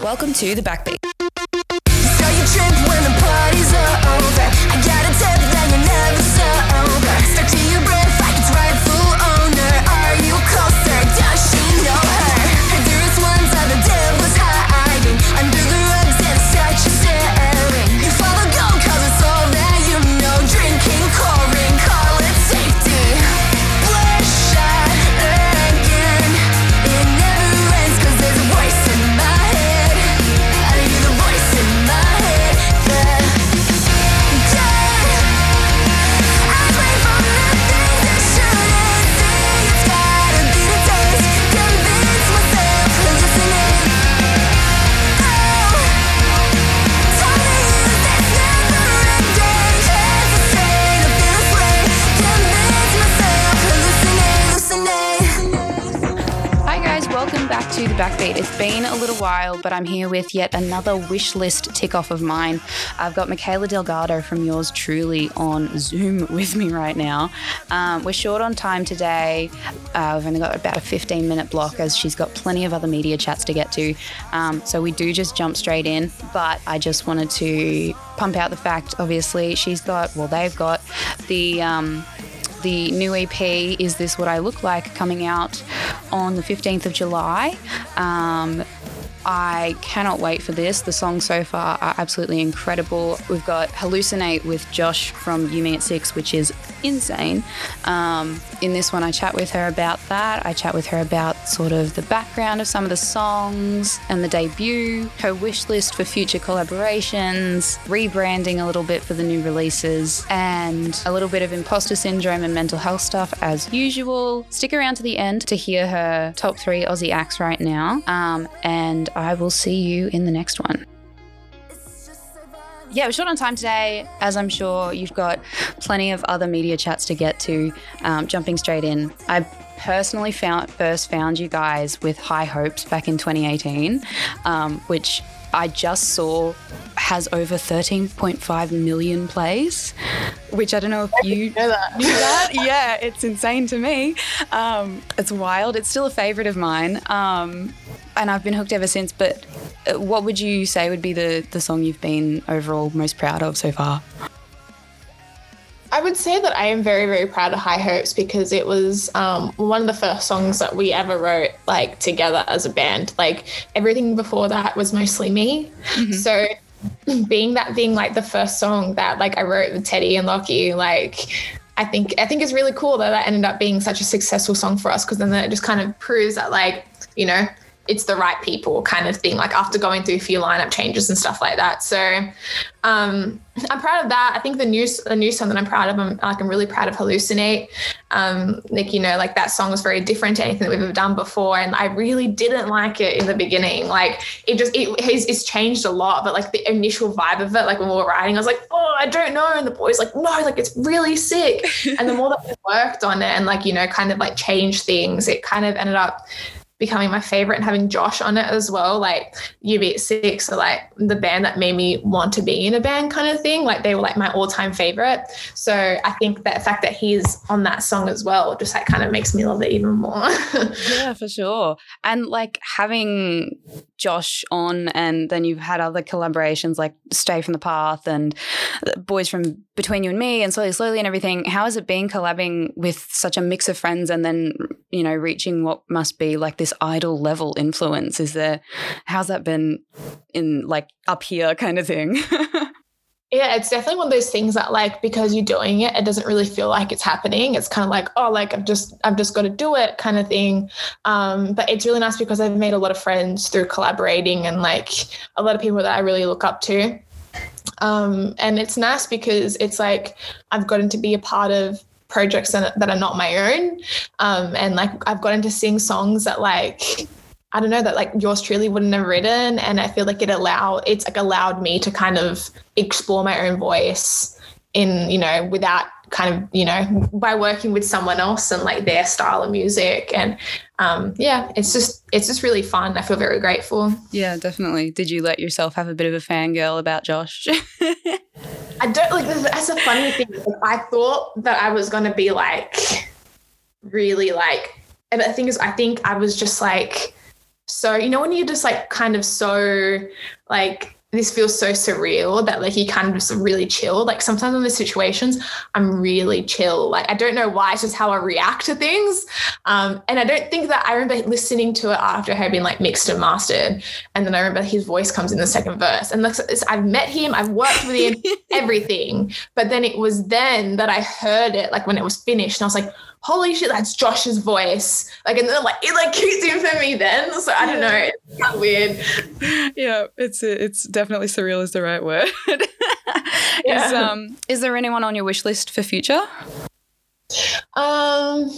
Welcome to the Backbeat. Little while, but I'm here with yet another wish list tick off of mine. I've got Mikaila Delgado from Yours Truly on Zoom with me right now. Um, we're short on time today. Uh, we've only got about a 15 minute block as she's got plenty of other media chats to get to. Um, so we do just jump straight in, but I just wanted to pump out the fact obviously, she's got, well, they've got the. Um, the new EP, Is This What I Look Like, coming out on the 15th of July. Um, I cannot wait for this. The songs so far are absolutely incredible. We've got Hallucinate with Josh from You Me at Six, which is insane. Um, in this one, I chat with her about that. I chat with her about sort of the background of some of the songs and the debut, her wish list for future collaborations, rebranding a little bit for the new releases, and a little bit of imposter syndrome and mental health stuff as usual. Stick around to the end to hear her top three Aussie acts right now. Um, and I will see you in the next one. Yeah, we're short on time today. As I'm sure you've got plenty of other media chats to get to. Um, jumping straight in, I personally found first found you guys with High Hopes back in 2018, um, which I just saw has over 13.5 million plays. Which I don't know if you know that. knew that. yeah, it's insane to me. Um, it's wild. It's still a favorite of mine, um, and I've been hooked ever since. But uh, what would you say would be the the song you've been overall most proud of so far? I would say that I am very, very proud of High Hopes because it was um, one of the first songs that we ever wrote like together as a band. Like everything before that was mostly me. Mm-hmm. So being that being like the first song that like I wrote with Teddy and Lockie, like I think I think it's really cool that that ended up being such a successful song for us because then it just kind of proves that like you know it's the right people kind of thing like after going through a few lineup changes and stuff like that. So um i'm proud of that. I think the new the new song that i'm proud of i'm like i'm really proud of hallucinate. Um like you know like that song was very different to anything that we've ever done before and i really didn't like it in the beginning. Like it just it has it's changed a lot but like the initial vibe of it like when we were writing i was like oh i don't know and the boys like no like it's really sick. And the more that we worked on it and like you know kind of like changed things it kind of ended up becoming my favorite and having Josh on it as well. Like You Me At Six are like the band that made me want to be in a band kind of thing. Like they were like my all-time favorite. So I think that the fact that he's on that song as well just like kind of makes me love it even more. Yeah, for sure. And like having Josh on, and then you've had other collaborations like Stray from the Path and uh, Boys from Between You and Me and Slowly Slowly and everything. How has it been collabing with such a mix of friends and then, you know, reaching what must be like this idol level influence? Is there, how's that been in like up here kind of thing? Yeah, it's definitely one of those things that like because you're doing it, it doesn't really feel like it's happening. It's kind of like, oh, like I've just I've just got to do it kind of thing. Um, but it's really nice because I've made a lot of friends through collaborating and like a lot of people that I really look up to. Um, and it's nice because it's like I've gotten to be a part of projects that, are not my own. Um, and like I've gotten to sing songs that like I don't know that like yours truly wouldn't have written, and I feel like it allow it's like allowed me to kind of explore my own voice in you know without kind of you know by working with someone else and like their style of music and um yeah it's just it's just really fun i feel very grateful yeah, definitely. Did you let yourself have a bit of a fangirl about Josh? i don't like that's a funny thing i thought that i was going to be like really like and the thing is i think i was just like so you know when you're just like kind of so like this feels so surreal that like you kind of just really chill. Like sometimes in the situations, I'm really chill. Like I don't know why, it's just how I react to things. Um, and I don't think that I remember listening to it after it had been like mixed and mastered. And then I remember his voice comes in the second verse. And like, I've met him, I've worked with him, everything. But then it was then that I heard it, like when it was finished, and I was like, holy shit, that's Josh's voice. Like, and then like it like kicks in for me then. So I don't know, it's kind of weird. Yeah, it's it's definitely surreal is the right word. yeah. Is um is there anyone on your wish list for future? Um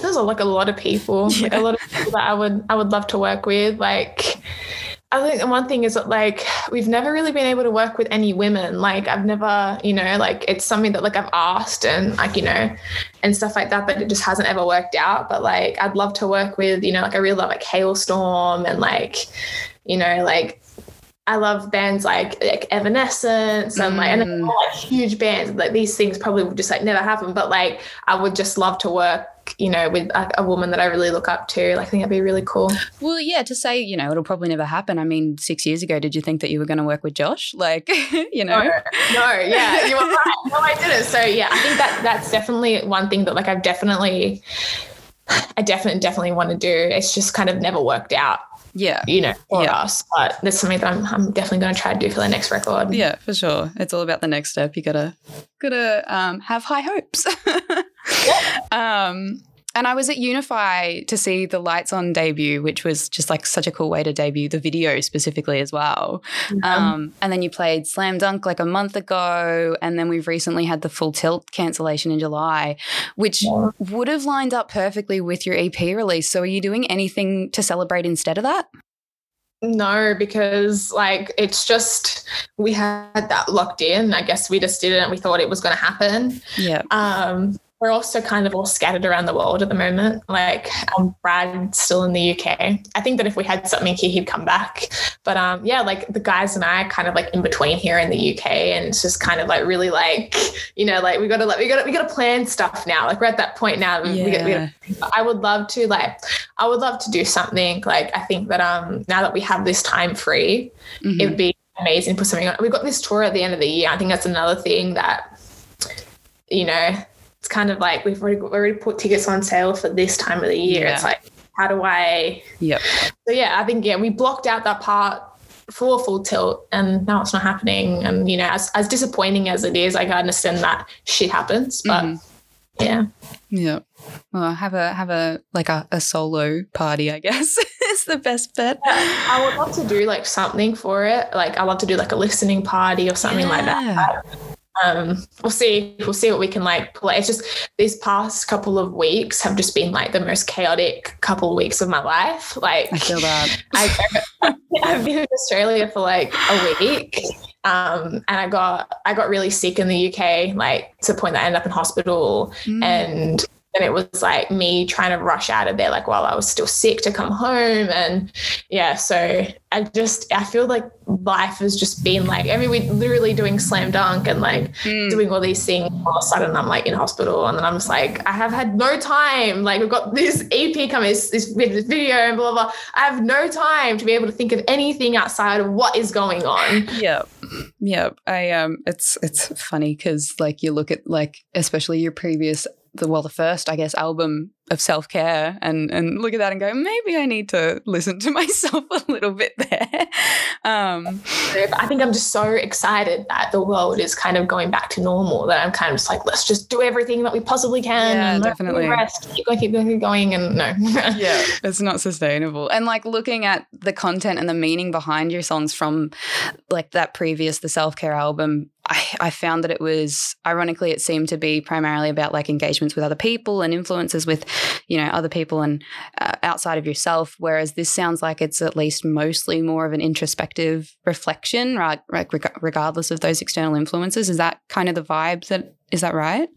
there's a, like a lot of people, yeah. like a lot of people that I would I would love to work with. Like I think the one thing is that like we've never really been able to work with any women. Like I've never, you know, like it's something that like I've asked and like, you know, and stuff like that, but it just hasn't ever worked out. But like I'd love to work with, you know, like I really love like Halestorm and like, you know, like I love bands like like Evanescence and like and mm. all, like huge bands. Like these things probably would just like never happen. But like I would just love to work, you know, with a, a, woman that I really look up to. Like I think that'd be really cool. Well, yeah, to say, you know, it'll probably never happen. I mean, six years ago, did you think that you were going to work with Josh? Like, you know, no, no yeah, you were right. No, I didn't. So yeah, I think that that's definitely one thing that like I've definitely, I definitely definitely want to do. It's just kind of never worked out yeah. You know. For yeah. us but that's something that I'm, I'm definitely going to try to do for the next record. Yeah for sure. It's all about the next step. You gotta gotta um, have high hopes. Yeah. um and I was at Unify to see the Lights On debut, which was just like such a cool way to debut the video specifically as well. Um, and then you played Slam Dunk like a month ago. And then we've recently had the Full Tilt cancellation in July, which yeah. would have lined up perfectly with your EP release. So are you doing anything to celebrate instead of that? No, because like it's just we had that locked in. I guess we just did it and we thought it was going to happen. Yeah. Um, we're also kind of all scattered around the world at the moment. Like um, Brad's still in the UK. I think that if we had something here, he'd come back. But um, yeah, like the guys and I are kind of like in between here in the UK, and it's just kind of like really like you know like we got to like we got to we got to plan stuff now. Like we're at that point now. Yeah. We got, we got I would love to like I would love to do something. Like I think that um now that we have this time free, mm-hmm. it would be amazing to put something on. We've got this tour at the end of the year. I think that's another thing that you know it's kind of like we've already already put tickets on sale for this time of the year. Yeah. It's like, how do I? Yep. So yeah, I think yeah, we blocked out that part for full tilt, and now it's not happening. And you know, as as disappointing as it is, like I understand that shit happens, but mm-hmm. yeah. Yeah. Well, have a have a like a, a solo party, I guess. is the best bet. Yeah, I would love to do like something for it. Like I love to do like a listening party or something yeah. like that um, we'll see we'll see what we can like play it's just these past couple of weeks have just been like the most chaotic couple of weeks of my life. Like i feel that. I, i've been in australia for like a week um, and i got i got really sick in the uk like to the point that i ended up in hospital. Mm. and and it was like me trying to rush out of there like while I was still sick to come home. And yeah so I just I feel like life has just been like I mean we're literally doing slam dunk and like mm. doing all these things. All of a sudden I'm like in hospital. And then I'm just like I have had no time. Like we've got this EP coming this, this, this video and blah, blah blah. I have no time to be able to think of anything outside of what is going on. Yeah yeah I um it's it's funny because like you look at like especially your previous the well the first I guess album of self care and and look at that and go maybe I need to listen to myself a little bit there. Um, I think I'm just so excited that the world is kind of going back to normal that I'm kind of just like let's just do everything that we possibly can. Yeah, and definitely. Rest, keep going, keep going, keep going, and no. yeah, it's not sustainable. And like looking at the content and the meaning behind your songs from like that previous the self care album I, I, found that it was ironically it seemed to be primarily about like engagements with other people and influences with you know other people and uh, outside of yourself whereas this sounds like it's at least mostly more of an introspective reflection right, Like, regardless of those external influences. Is that kind of the vibe that is that right?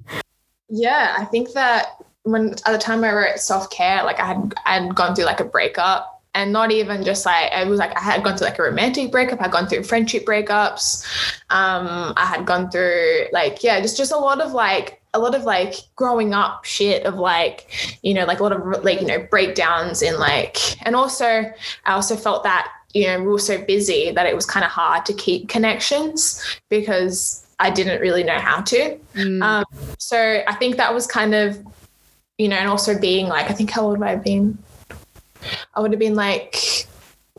Yeah i think that when at the time i wrote self-care like i had i had gone through like a breakup and not even just like it was like I had gone through like a romantic breakup, I had gone through friendship breakups, um, I had gone through like yeah, just just a lot of like a lot of like growing up shit of like, you know, like a lot of like, you know, breakdowns in like, and also I also felt that, you know, we were so busy that it was kind of hard to keep connections because I didn't really know how to. Mm. Um, so I think that was kind of, you know, and also being like, I think how old would I have been? I would have been like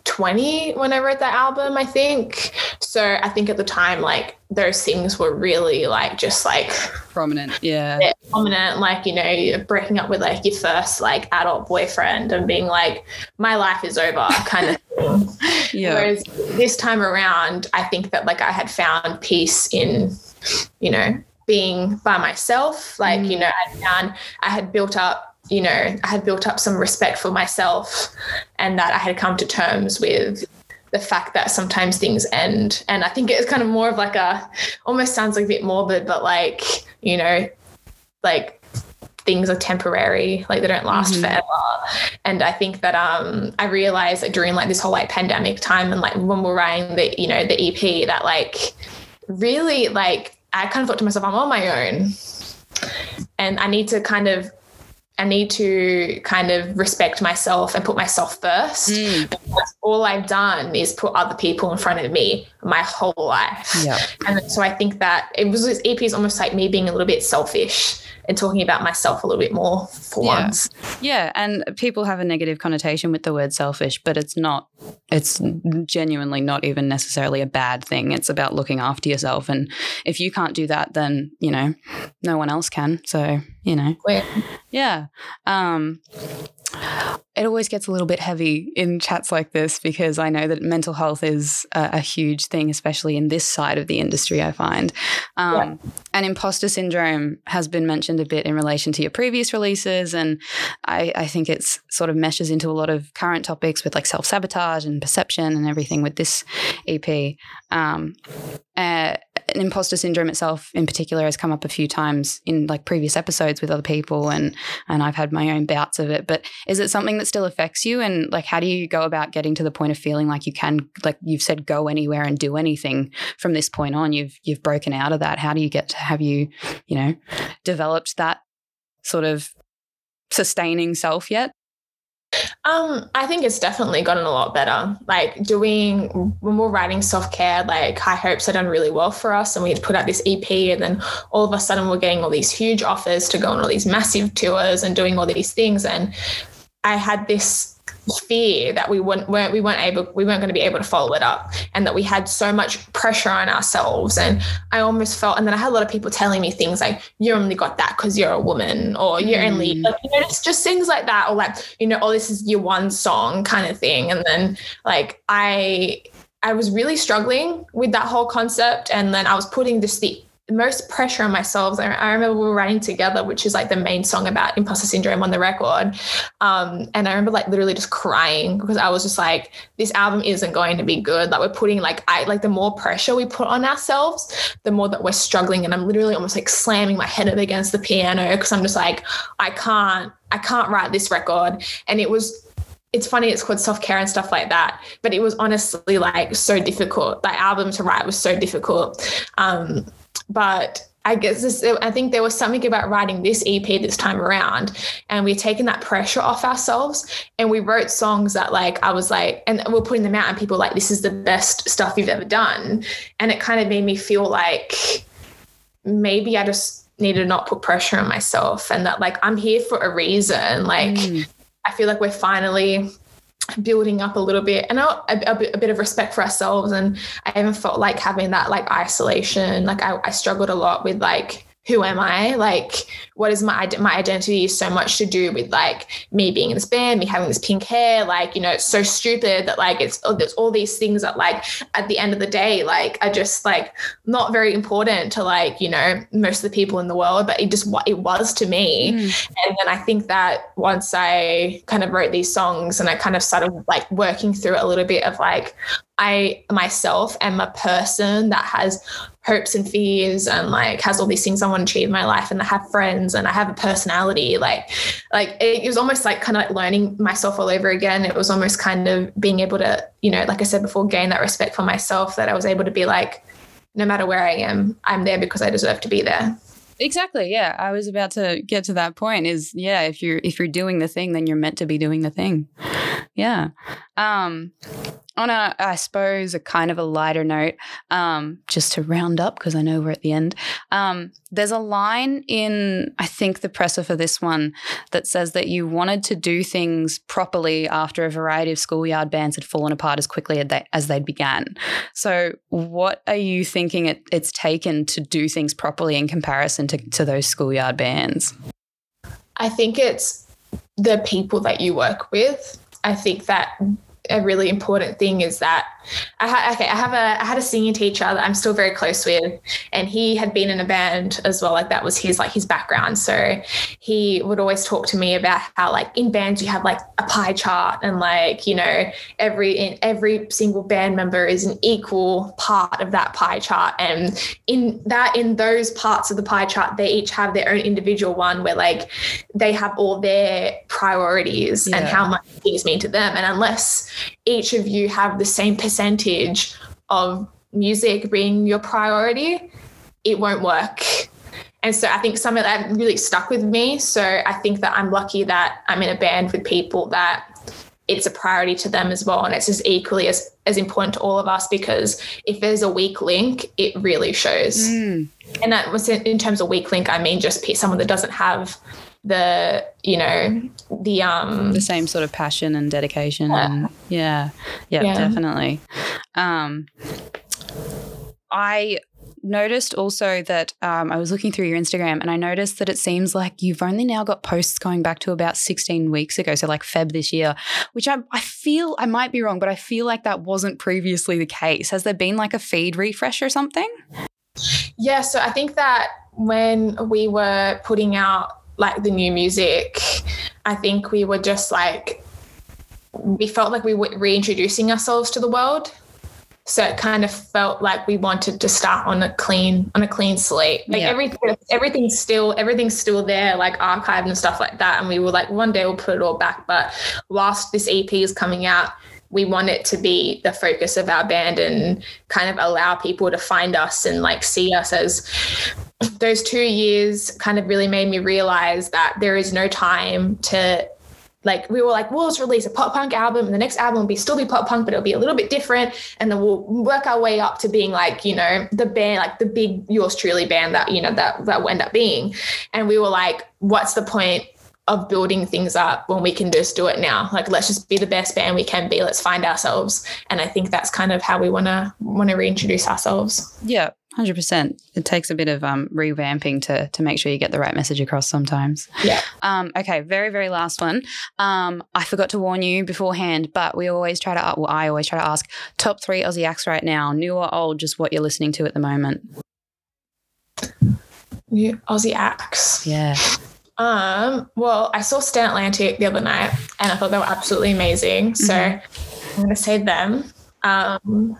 20 when I wrote that album, I think. So I think at the time, like those things were really like just like Prominent. Yeah. prominent, like, you know, breaking up with like your first like adult boyfriend and being like, my life is over kind of thing. Yeah. Whereas this time around, I think that like I had found peace in, you know, being by myself. Like, you mm. know, I found I had built up, you know, I had built up some respect for myself and that I had come to terms with the fact that sometimes things end. And I think it's kind of more of like a almost sounds like a bit morbid, but like, you know, like things are temporary, like they don't last Mhm. forever. And I think that um I realized that during like this whole like pandemic time and like when we're writing the, you know, the EP that like really like I kind of thought to myself, I'm on my own. And I need to kind of I need to kind of respect myself and put myself first. Mm. Because all I've done is put other people in front of me my whole life. Yeah. And so I think that it was this EP is almost like me being a little bit selfish and talking about myself a little bit more for Yeah. once. Yeah, and people have a negative connotation with the word selfish, but it's not. It's genuinely not even necessarily a bad thing. It's about looking after yourself, and if you can't do that, then you know, no one else can. So you know, yeah. Um, it always gets a little bit heavy in chats like this because I know that mental health is a, a huge thing, especially in this side of the industry. I find, um, and imposter syndrome has been mentioned a bit in relation to your previous releases, and I, I think it's sort of meshes into a lot of current topics with like self sabotage and perception and everything with this EP. Um, uh, and imposter syndrome itself, in particular, has come up a few times in like previous episodes with other people, and and I've had my own bouts of it. But is it something that still affects you? And like, how do you go about getting to the point of feeling like you can, like you've said, go anywhere and do anything from this point on? You've you've broken out of that. How do you get to have you, you know, developed that sort of sustaining self yet? Um, I think it's definitely gotten a lot better. Like doing when we're writing self care, like High Hopes had done really well for us, and we had put out this EP, and then all of a sudden we're getting all these huge offers to go on all these massive tours and doing all these things. And I had this fear that we weren't, weren't we weren't able we weren't going to be able to follow it up and that we had so much pressure on ourselves and i almost felt and then i had a lot of people telling me things like you only got that because you're a woman or you're only Mm. like you know it's just things like that or like you know oh this is your one song kind of thing and then like i i was really struggling with that whole concept and then i was putting this the most pressure on myself. I, remember we were writing together, which is like the main song about imposter syndrome on the record. Um, and I remember like literally just crying because I was just like, this album isn't going to be good. Like we're putting like I like the more pressure we put on ourselves, the more that we're struggling. And I'm literally almost like slamming my head up against the piano because I'm just like, I can't, I can't write this record. And it was it's funny it's called self-care and stuff like that but it was honestly like so difficult that album to write was so difficult um but I guess this, I think there was something about writing this EP this time around, and we're taking that pressure off ourselves. And we wrote songs that, like, I was like, and we're putting them out, and people like, this is the best stuff you've ever done. And it kind of made me feel like maybe I just need to not put pressure on myself, and that, like, I'm here for a reason. Like, Mm. I feel like we're finally building up a little bit and a, a, bit- a bit of respect for ourselves. And I even felt like having that like isolation. Like I, I struggled a lot with like, who am I? Like, what is my my identity? Is so much to do with like me being in this band, me having this pink hair. Like, you know, it's so stupid that like it's oh, there's all these things that like at the end of the day, like are just like not very important to like you know most of the people in the world. But it just it was to me. Mm. And then I think that once I kind of wrote these songs and I kind of started like working through a little bit of like, I myself am a person that has hopes and fears and like has all these things I want to achieve in my life and I have friends and I have a personality. Like, like it was almost like kind of like learning myself all over again. It was almost kind of being able to, you know, like I said before, gain that respect for myself that I was able to be like, no matter where I am, I'm there because I deserve to be there. Exactly. Yeah, I was about to get to that point. Is yeah, if you're if you're doing the thing, then you're meant to be doing the thing. Yeah. Um, on a, I suppose, a kind of a lighter note, um, just to round up because I know we're at the end. Um, there's a line in, I think, the presser for this one that says that you wanted to do things properly after a variety of schoolyard bands had fallen apart as quickly as they, as they began. So, what are you thinking it, it's taken to do things properly in comparison to, to those schoolyard bands? I think it's the people that you work with. I think that a really important thing is that I ha- okay, I have a I had a singing teacher that I'm still very close with, and he had been in a band as well. Like that was his like his background. So he would always talk to me about how like in bands you have like a pie chart, and like you know every in every single band member is an equal part of that pie chart, and in that in those parts of the pie chart they each have their own individual one where like they have all their priorities and how much things mean to them, and unless each of you have the same percentage of music being your priority, it won't work. And so I think some of that really stuck with me. So I think that I'm lucky that I'm in a band with people that it's a priority to them as well. And it's just equally as, as important to all of us because if there's a weak link, it really shows. Mm. And that was in, in terms of weak link, I mean just someone that doesn't have the, you know, the um the same sort of passion and dedication Yeah. and yeah yeah, Yeah. definitely um i noticed also that um, i was looking through your instagram and i noticed that it seems like you've only now got posts going back to about 16 weeks ago so like feb this year which i, I feel i might be wrong but i feel like that wasn't previously the case has there been like a feed refresh or something Yeah, so I think that when we were putting out like the new music, I think we were just like we felt like we were reintroducing ourselves to the world. So it kind of felt like we wanted to start on a clean on a clean slate. Like Yeah. everything everything's still everything's still there, like archived and stuff like that. And we were like, one day we'll put it all back. But whilst this EP is coming out, we want it to be the focus of our band and kind of allow people to find us and like see us as those two years kind of really made me realize that there is no time to like we were like we'll just release a pop punk album and the next album will be still be pop punk but it'll be a little bit different. And then we'll work our way up to being like you know the band like the big yours truly band that you know that that will end up being. And we were like what's the point of building things up when we can just do it now? Like let's just be the best band we can be. Let's find ourselves. And i think that's kind of how we want to want to reintroduce ourselves. Yeah 100% it takes a bit of um, revamping to to make sure you get the right message across sometimes yeah Um, okay, very, very last one. Um, I forgot to warn you beforehand, but we always try to, well, I always try to ask top three Aussie acts right now, new or old, just what you're listening to at the moment. new aussie acts Yeah. Um, well, I saw Stand Atlantic the other night and I thought they were absolutely amazing. So I'm gonna say them. Um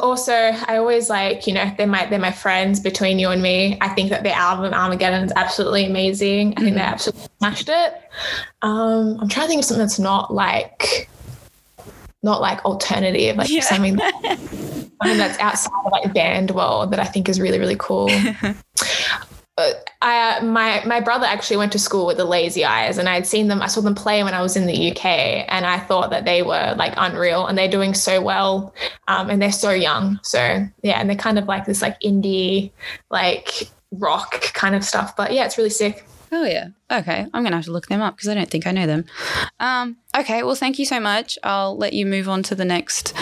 also I always like, you know, they're my they're my friends between you and me. I think that their album Armageddon is absolutely amazing. I think they absolutely smashed it. Um, I'm trying to think of something that's not like not like alternative, like Yeah. something something that's outside of like band world that I think is really, really cool. I, my my brother actually went to school with the Lazy Eyes, and I had seen them. I saw them play when I was in the UK, and I thought that they were like unreal, and they're doing so well, um, and they're so young. So yeah, and they're kind of like this like indie, like rock kind of stuff. But yeah, it's really sick. Oh, yeah. Okay. I'm going to have to look them up because I don't think I know them. Um, okay. Well, thank you so much. I'll let you move on to the next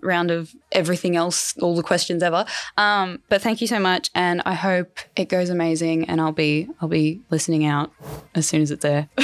round of everything else, all the questions ever. Um, but thank you so much. And I hope it goes amazing and I'll be, I'll be listening out as soon as it's there.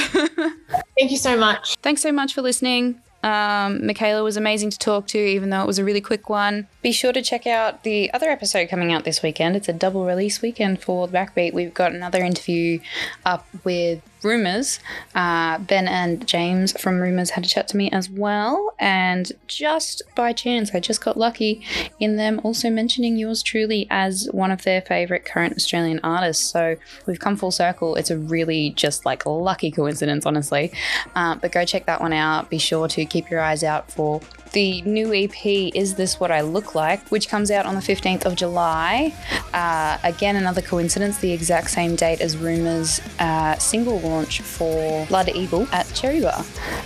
Thank you so much. Thanks so much for listening. Um, Mikaila was amazing to talk to, even though it was a really quick one. Be sure to check out the other episode coming out this weekend. It's a double release weekend for the Backbeat. We've got another interview up with Rumours. Uh, ben and James from Rumours had a chat to me as well. And just by chance, I just got lucky in them also mentioning yours truly as one of their favourite current Australian artists. So we've come full circle. It's a really just like lucky coincidence, honestly. Um, but go check that one out. Be sure to keep your eyes out for the new EP, Is This What I Look Like, which comes out on the 15th of July. Uh, again, another coincidence, the exact same date as Rumour's uh, single launch for Blood Eagle at Cherry Bar.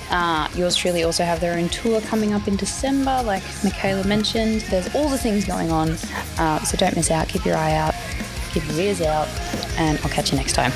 Uh, yours truly also have their own tour coming up in December, like Mikaila mentioned. There's all the things going on, uh, so don't miss out. Keep your eye out, keep your ears out, and I'll catch you next time.